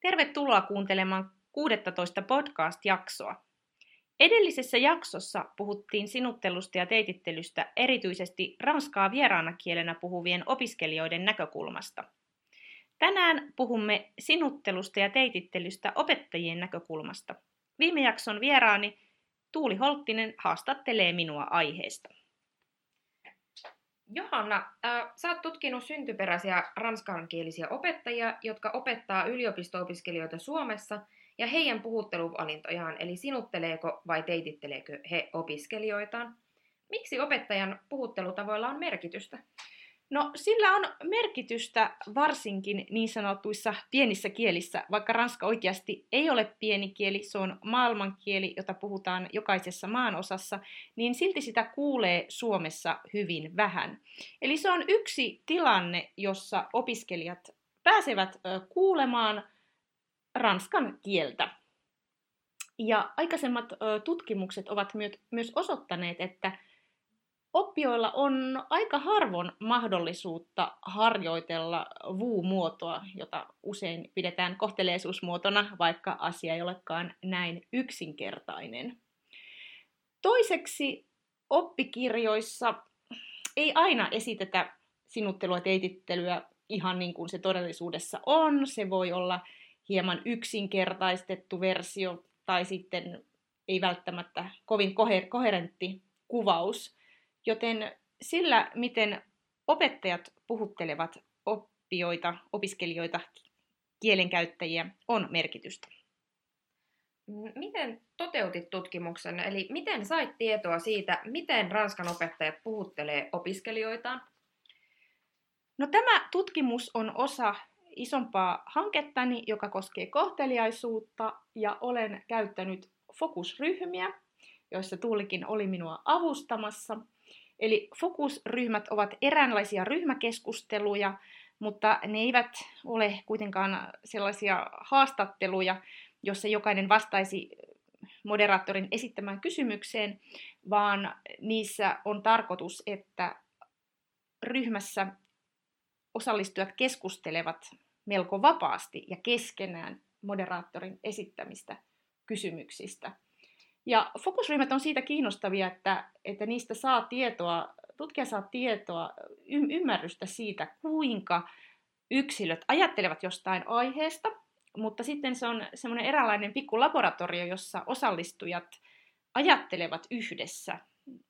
Tervetuloa kuuntelemaan 16 podcast-jaksoa. Edellisessä jaksossa puhuttiin sinuttelusta ja teitittelystä erityisesti ranskaa vieraana kielenä puhuvien opiskelijoiden näkökulmasta. Tänään puhumme sinuttelusta ja teitittelystä opettajien näkökulmasta. Viime jakson vieraani Tuuli Holttinen haastattelee minua aiheesta. Johanna, äh, sä oot tutkinut syntyperäisiä ranskankielisiä opettajia, jotka opettaa yliopisto-opiskelijoita Suomessa ja heidän puhutteluvalintojaan, eli sinutteleeko vai teititteleekö he opiskelijoitaan. Miksi opettajan puhuttelutavoilla on merkitystä? No sillä on merkitystä varsinkin niin sanotuissa pienissä kielissä, vaikka ranska oikeasti ei ole pieni kieli, se on maailmankieli, jota puhutaan jokaisessa maanosassa, niin silti sitä kuulee Suomessa hyvin vähän. Eli se on yksi tilanne, jossa opiskelijat pääsevät kuulemaan ranskan kieltä. Ja aikaisemmat tutkimukset ovat myös osoittaneet, että Oppijoilla on aika harvoin mahdollisuutta harjoitella vuu-muotoa, jota usein pidetään kohteleisuusmuotona, vaikka asia ei olekaan näin yksinkertainen. Toiseksi oppikirjoissa ei aina esitetä sinuttelua teitittelyä ihan niin kuin se todellisuudessa on. Se voi olla hieman yksinkertaistettu versio tai sitten ei välttämättä kovin koherentti kuvaus. Joten sillä, miten opettajat puhuttelevat oppijoita, opiskelijoita, kielenkäyttäjiä, on merkitystä. Miten toteutit tutkimuksen, eli miten sait tietoa siitä, miten ranskan opettajat puhuttelee opiskelijoitaan? No tämä tutkimus on osa isompaa hankettani, joka koskee kohteliaisuutta, ja olen käyttänyt fokusryhmiä, joissa Tuulikin oli minua avustamassa – Eli fokusryhmät ovat eräänlaisia ryhmäkeskusteluja, mutta ne eivät ole kuitenkaan sellaisia haastatteluja, jossa jokainen vastaisi moderaattorin esittämään kysymykseen, vaan niissä on tarkoitus, että ryhmässä osallistujat keskustelevat melko vapaasti ja keskenään moderaattorin esittämistä kysymyksistä. Ja fokusryhmät on siitä kiinnostavia, että, että niistä saa tietoa, tutkija saa tietoa, ymmärrystä siitä, kuinka yksilöt ajattelevat jostain aiheesta, mutta sitten se on semmoinen eräänlainen pikku laboratorio, jossa osallistujat ajattelevat yhdessä,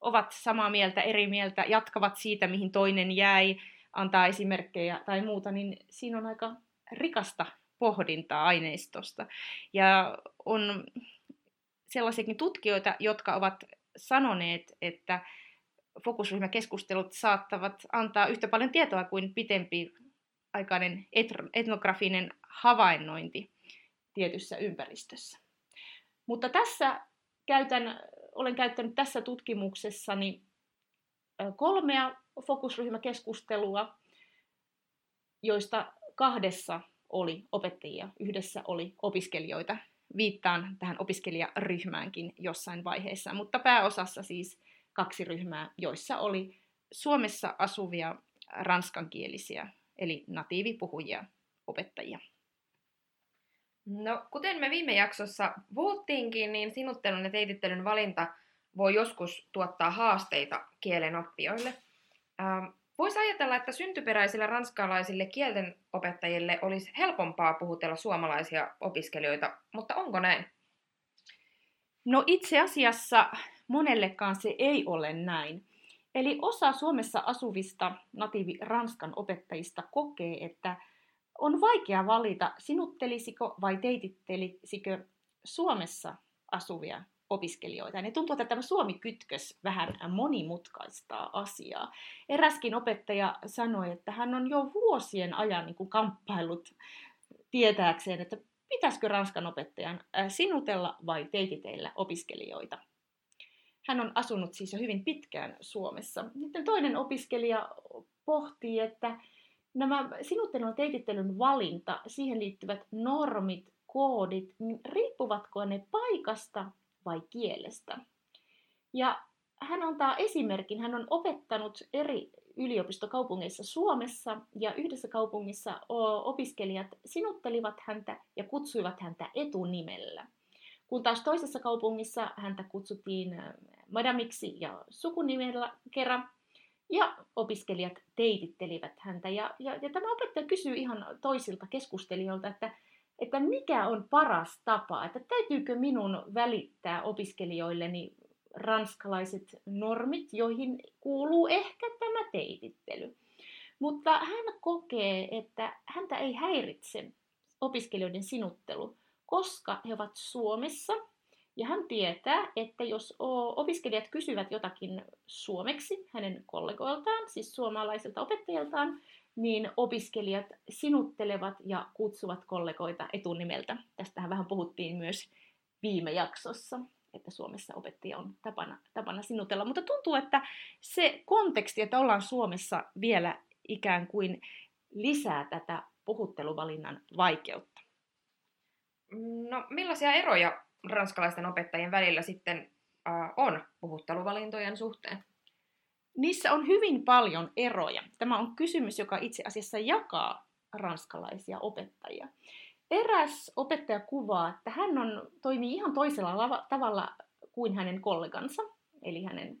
ovat samaa mieltä, eri mieltä, jatkavat siitä, mihin toinen jäi, antaa esimerkkejä tai muuta, niin siinä on aika rikasta pohdintaa aineistosta. Ja on sellaisiakin tutkijoita, jotka ovat sanoneet, että fokusryhmäkeskustelut saattavat antaa yhtä paljon tietoa kuin pitempi aikainen etnografinen havainnointi tietyssä ympäristössä. Mutta tässä käytän, olen käyttänyt tässä tutkimuksessani kolmea fokusryhmäkeskustelua, joista kahdessa oli opettajia, yhdessä oli opiskelijoita viittaan tähän opiskelijaryhmäänkin jossain vaiheessa, mutta pääosassa siis kaksi ryhmää, joissa oli Suomessa asuvia ranskankielisiä, eli natiivipuhujia opettajia. No, kuten me viime jaksossa puhuttiinkin, niin sinuttelun ja teitittelyn valinta voi joskus tuottaa haasteita kielen oppijoille. Ähm, Voisi ajatella, että syntyperäisille ranskalaisille kielten opettajille olisi helpompaa puhutella suomalaisia opiskelijoita, mutta onko näin? No itse asiassa monellekaan se ei ole näin. Eli osa Suomessa asuvista natiivi Ranskan opettajista kokee, että on vaikea valita, sinuttelisiko vai teitittelisikö Suomessa asuvia opiskelijoita. Ne tuntuu, että tämä Suomi-kytkös vähän monimutkaistaa asiaa. Eräskin opettaja sanoi, että hän on jo vuosien ajan niin kuin kamppailut tietääkseen, että pitäisikö ranskan opettajan sinutella vai teititeillä opiskelijoita. Hän on asunut siis jo hyvin pitkään Suomessa. Sitten toinen opiskelija pohtii, että nämä sinuttelun teitittelyn valinta, siihen liittyvät normit, koodit, niin riippuvatko ne paikasta vai kielestä? Ja hän antaa esimerkin. Hän on opettanut eri yliopistokaupungeissa Suomessa ja yhdessä kaupungissa opiskelijat sinuttelivat häntä ja kutsuivat häntä etunimellä. Kun taas toisessa kaupungissa häntä kutsuttiin madamiksi ja sukunimellä kerran, ja opiskelijat teitittelivät häntä. Ja, ja, ja tämä opettaja kysyy ihan toisilta keskustelijoilta, että, että mikä on paras tapa, että täytyykö minun välittää opiskelijoilleni ranskalaiset normit, joihin kuuluu ehkä tämä teitittely. Mutta hän kokee, että häntä ei häiritse opiskelijoiden sinuttelu, koska he ovat Suomessa ja hän tietää, että jos opiskelijat kysyvät jotakin suomeksi hänen kollegoiltaan, siis suomalaisilta opettajiltaan, niin opiskelijat sinuttelevat ja kutsuvat kollegoita etunimeltä. Tästähän vähän puhuttiin myös viime jaksossa että Suomessa opettaja on tapana, tapana sinutella. Mutta tuntuu, että se konteksti, että ollaan Suomessa vielä ikään kuin lisää tätä puhutteluvalinnan vaikeutta. No millaisia eroja ranskalaisten opettajien välillä sitten äh, on puhutteluvalintojen suhteen? Niissä on hyvin paljon eroja. Tämä on kysymys, joka itse asiassa jakaa ranskalaisia opettajia eräs opettaja kuvaa, että hän on, toimii ihan toisella tavalla kuin hänen kollegansa, eli hänen,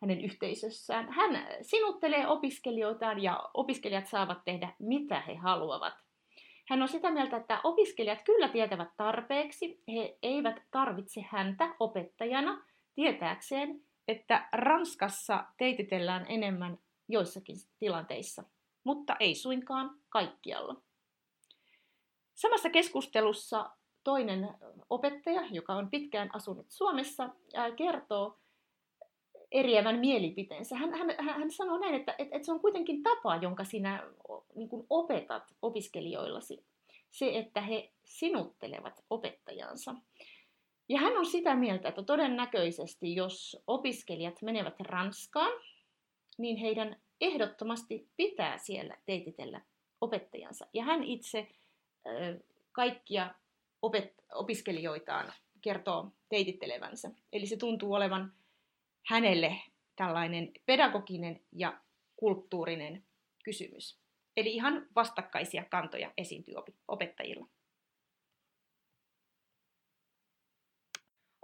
hänen yhteisössään. Hän sinuttelee opiskelijoitaan ja opiskelijat saavat tehdä mitä he haluavat. Hän on sitä mieltä, että opiskelijat kyllä tietävät tarpeeksi, he eivät tarvitse häntä opettajana tietääkseen, että Ranskassa teititellään enemmän joissakin tilanteissa, mutta ei suinkaan kaikkialla. Samassa keskustelussa toinen opettaja, joka on pitkään asunut Suomessa, kertoo eriävän mielipiteensä. Hän, hän, hän sanoo näin, että, että, että se on kuitenkin tapa, jonka sinä niin kuin opetat opiskelijoillasi. Se, että he sinuttelevat opettajansa. Ja hän on sitä mieltä, että todennäköisesti jos opiskelijat menevät Ranskaan, niin heidän ehdottomasti pitää siellä teititellä opettajansa. Ja hän itse kaikkia opet- opiskelijoitaan kertoo teitittelevänsä. Eli se tuntuu olevan hänelle tällainen pedagoginen ja kulttuurinen kysymys. Eli ihan vastakkaisia kantoja esiintyy opettajilla.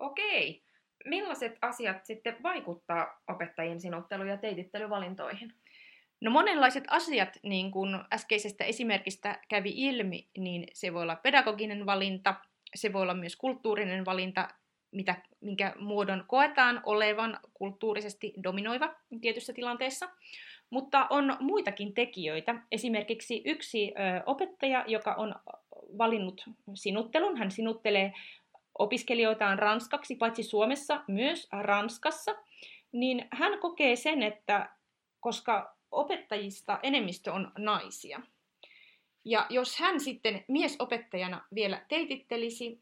Okei. Millaiset asiat sitten vaikuttaa opettajien sinottelu- ja teitittelyvalintoihin? No monenlaiset asiat, niin kuin äskeisestä esimerkistä kävi ilmi, niin se voi olla pedagoginen valinta, se voi olla myös kulttuurinen valinta, mitä, minkä muodon koetaan olevan kulttuurisesti dominoiva tietyssä tilanteessa. Mutta on muitakin tekijöitä. Esimerkiksi yksi opettaja, joka on valinnut sinuttelun, hän sinuttelee opiskelijoitaan ranskaksi, paitsi Suomessa, myös Ranskassa, niin hän kokee sen, että koska opettajista enemmistö on naisia. Ja jos hän sitten miesopettajana vielä teitittelisi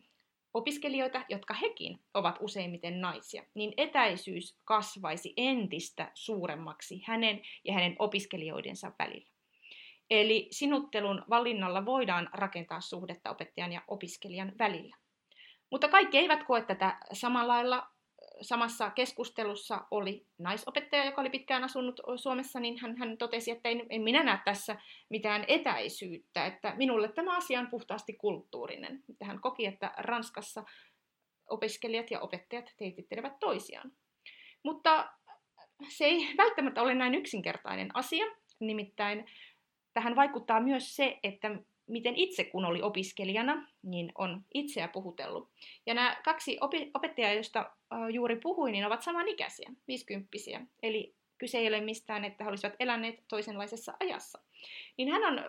opiskelijoita, jotka hekin ovat useimmiten naisia, niin etäisyys kasvaisi entistä suuremmaksi hänen ja hänen opiskelijoidensa välillä. Eli sinuttelun valinnalla voidaan rakentaa suhdetta opettajan ja opiskelijan välillä. Mutta kaikki eivät koe tätä samalla lailla samassa keskustelussa oli naisopettaja, joka oli pitkään asunut Suomessa, niin hän, hän totesi, että ei, en minä näe tässä mitään etäisyyttä, että minulle tämä asia on puhtaasti kulttuurinen. Hän koki, että Ranskassa opiskelijat ja opettajat teitittelevät toisiaan. Mutta se ei välttämättä ole näin yksinkertainen asia, nimittäin tähän vaikuttaa myös se, että miten itse kun oli opiskelijana, niin on itseä puhutellut. Ja nämä kaksi opettajaa, joista juuri puhuin, niin ovat samanikäisiä, 50 Eli kyse ei ole mistään, että he olisivat eläneet toisenlaisessa ajassa. Niin hän on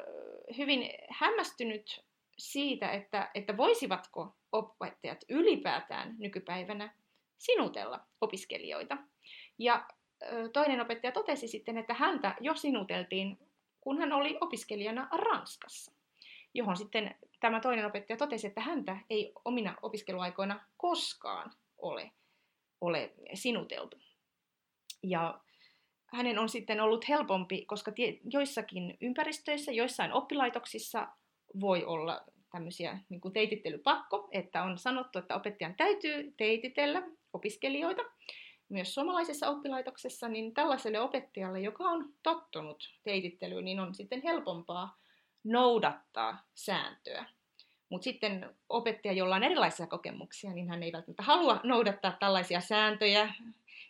hyvin hämmästynyt siitä, että, että voisivatko opettajat ylipäätään nykypäivänä sinutella opiskelijoita. Ja toinen opettaja totesi sitten, että häntä jo sinuteltiin, kun hän oli opiskelijana Ranskassa. Johon sitten tämä toinen opettaja totesi, että häntä ei omina opiskeluaikoina koskaan ole, ole sinuteltu. Ja hänen on sitten ollut helpompi, koska joissakin ympäristöissä, joissain oppilaitoksissa voi olla tämmöisiä niin kuin teitittelypakko, että on sanottu, että opettajan täytyy teititellä opiskelijoita. Myös suomalaisessa oppilaitoksessa, niin tällaiselle opettajalle, joka on tottunut teitittelyyn, niin on sitten helpompaa noudattaa sääntöä. Mutta sitten opettaja, jolla on erilaisia kokemuksia, niin hän ei välttämättä halua noudattaa tällaisia sääntöjä,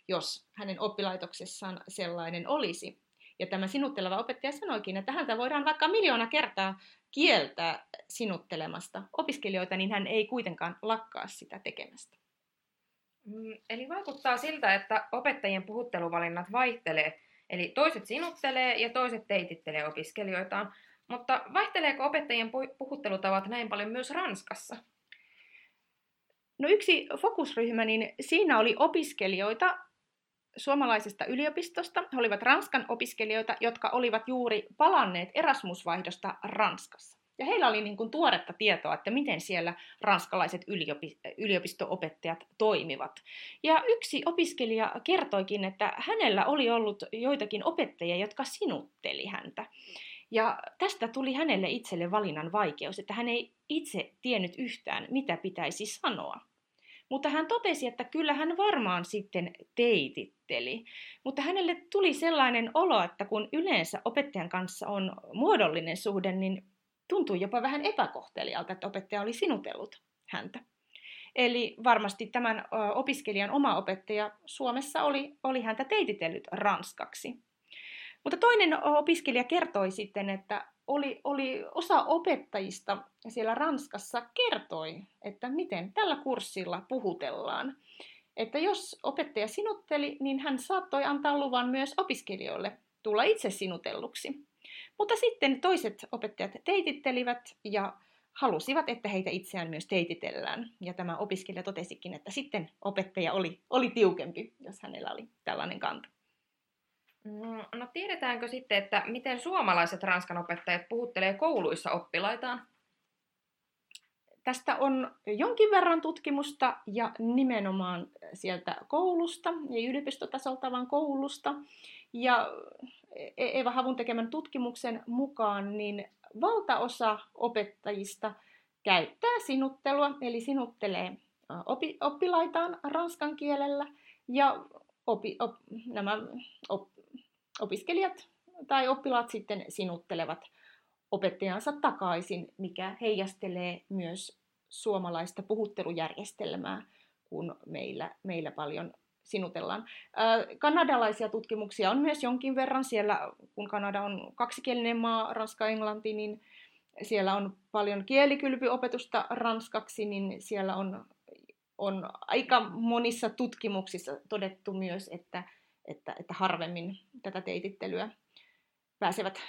jos hänen oppilaitoksessaan sellainen olisi. Ja tämä sinutteleva opettaja sanoikin, että häntä voidaan vaikka miljoona kertaa kieltää sinuttelemasta opiskelijoita, niin hän ei kuitenkaan lakkaa sitä tekemästä. Mm, eli vaikuttaa siltä, että opettajien puhutteluvalinnat vaihtelee. Eli toiset sinuttelee ja toiset teitittelee opiskelijoitaan. Mutta vaihteleeko opettajien puhuttelutavat näin paljon myös Ranskassa? No yksi fokusryhmä, niin siinä oli opiskelijoita suomalaisesta yliopistosta. He olivat Ranskan opiskelijoita, jotka olivat juuri palanneet Erasmusvaihdosta Ranskassa. Ja heillä oli niin kuin tuoretta tietoa, että miten siellä ranskalaiset yliopi- yliopisto-opettajat toimivat. Ja yksi opiskelija kertoikin, että hänellä oli ollut joitakin opettajia, jotka sinutteli häntä. Ja tästä tuli hänelle itselle valinnan vaikeus, että hän ei itse tiennyt yhtään, mitä pitäisi sanoa. Mutta hän totesi, että kyllä hän varmaan sitten teititteli. Mutta hänelle tuli sellainen olo, että kun yleensä opettajan kanssa on muodollinen suhde, niin tuntui jopa vähän epäkohtelijalta, että opettaja oli sinutellut häntä. Eli varmasti tämän opiskelijan oma opettaja Suomessa oli, oli häntä teititellyt ranskaksi. Mutta toinen opiskelija kertoi sitten, että oli, oli osa opettajista siellä Ranskassa kertoi, että miten tällä kurssilla puhutellaan. Että jos opettaja sinutteli, niin hän saattoi antaa luvan myös opiskelijoille tulla itse sinutelluksi. Mutta sitten toiset opettajat teitittelivät ja halusivat, että heitä itseään myös teititellään. Ja tämä opiskelija totesikin, että sitten opettaja oli, oli tiukempi, jos hänellä oli tällainen kanta. Mm, no tiedetäänkö sitten, että miten suomalaiset ranskan opettajat puhuttelee kouluissa oppilaitaan? Tästä on jonkin verran tutkimusta ja nimenomaan sieltä koulusta ja yliopistotasolta vaan koulusta. Ja e- Eva Havun tekemän tutkimuksen mukaan niin valtaosa opettajista käyttää sinuttelua, eli sinuttelee oppilaitaan ranskan kielellä ja opi, op, nämä op, opiskelijat tai oppilaat sitten sinuttelevat opettajansa takaisin, mikä heijastelee myös suomalaista puhuttelujärjestelmää, kun meillä, meillä paljon sinutellaan. Kanadalaisia tutkimuksia on myös jonkin verran siellä, kun Kanada on kaksikielinen maa, Ranska, Englanti, niin siellä on paljon kielikylpyopetusta ranskaksi, niin siellä on, on aika monissa tutkimuksissa todettu myös, että että, että harvemmin tätä teitittelyä pääsevät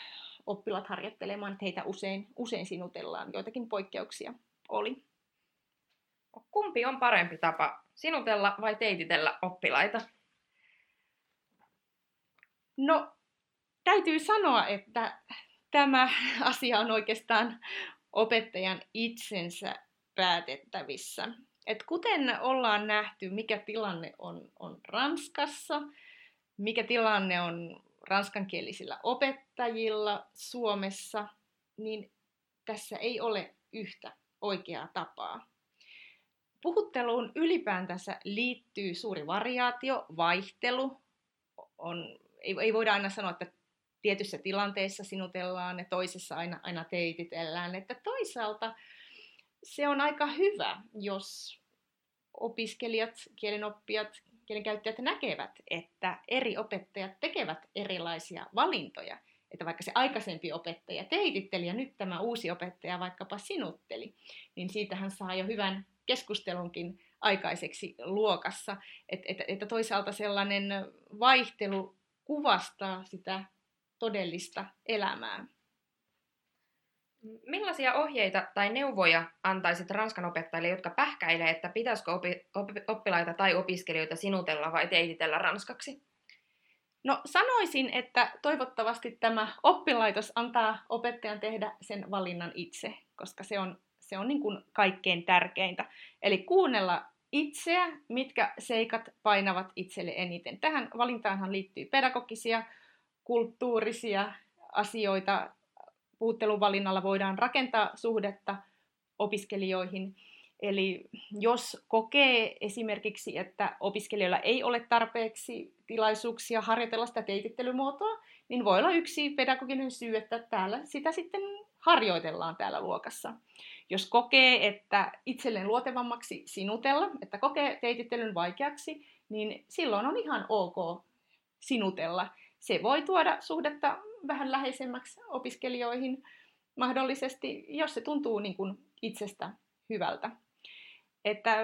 oppilaat harjoittelemaan, että heitä usein, usein sinutellaan. Joitakin poikkeuksia oli. Kumpi on parempi tapa, sinutella vai teititellä oppilaita? No, täytyy sanoa, että tämä asia on oikeastaan opettajan itsensä päätettävissä. Et kuten ollaan nähty, mikä tilanne on, on Ranskassa, mikä tilanne on ranskankielisillä opettajilla Suomessa, niin tässä ei ole yhtä oikeaa tapaa. Puhutteluun ylipäätänsä liittyy suuri variaatio, vaihtelu. On, ei, ei voida aina sanoa, että tietyssä tilanteessa sinutellaan ja toisessa aina, aina teititellään. Että toisaalta se on aika hyvä, jos opiskelijat, kielenoppijat, kielenkäyttäjät näkevät, että eri opettajat tekevät erilaisia valintoja. Että vaikka se aikaisempi opettaja teititteli ja nyt tämä uusi opettaja vaikkapa sinutteli, niin siitä hän saa jo hyvän keskustelunkin aikaiseksi luokassa. Että, että, että toisaalta sellainen vaihtelu kuvastaa sitä todellista elämää. Millaisia ohjeita tai neuvoja antaisit ranskan opettajille, jotka pähkäilee, että pitäisikö opi, op, oppilaita tai opiskelijoita sinutella vai teititellä ranskaksi? No sanoisin, että toivottavasti tämä oppilaitos antaa opettajan tehdä sen valinnan itse, koska se on, se on niin kuin kaikkein tärkeintä. Eli kuunnella itseä, mitkä seikat painavat itselle eniten. Tähän valintaanhan liittyy pedagogisia, kulttuurisia asioita. Puuttelun valinnalla voidaan rakentaa suhdetta opiskelijoihin. Eli jos kokee esimerkiksi, että opiskelijoilla ei ole tarpeeksi tilaisuuksia harjoitella sitä teitittelymuotoa, niin voi olla yksi pedagoginen syy, että täällä sitä sitten harjoitellaan täällä luokassa. Jos kokee, että itselleen luotevammaksi sinutella, että kokee teitittelyn vaikeaksi, niin silloin on ihan ok sinutella. Se voi tuoda suhdetta vähän läheisemmäksi opiskelijoihin mahdollisesti, jos se tuntuu niin kuin itsestä hyvältä. Että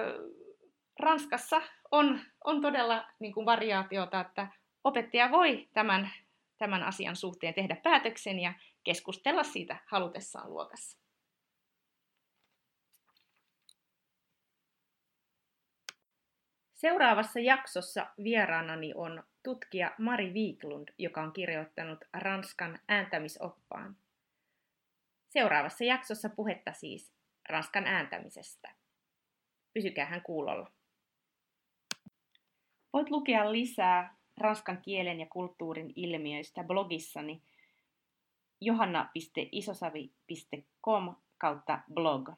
Ranskassa on, on todella niin kuin variaatiota, että opettaja voi tämän, tämän asian suhteen tehdä päätöksen ja keskustella siitä halutessaan luokassa. Seuraavassa jaksossa vieraanani on tutkija Mari Viiklund, joka on kirjoittanut Ranskan ääntämisoppaan. Seuraavassa jaksossa puhetta siis Ranskan ääntämisestä. Pysykäähän kuulolla. Voit lukea lisää ranskan kielen ja kulttuurin ilmiöistä blogissani johanna.isosavi.com kautta blog.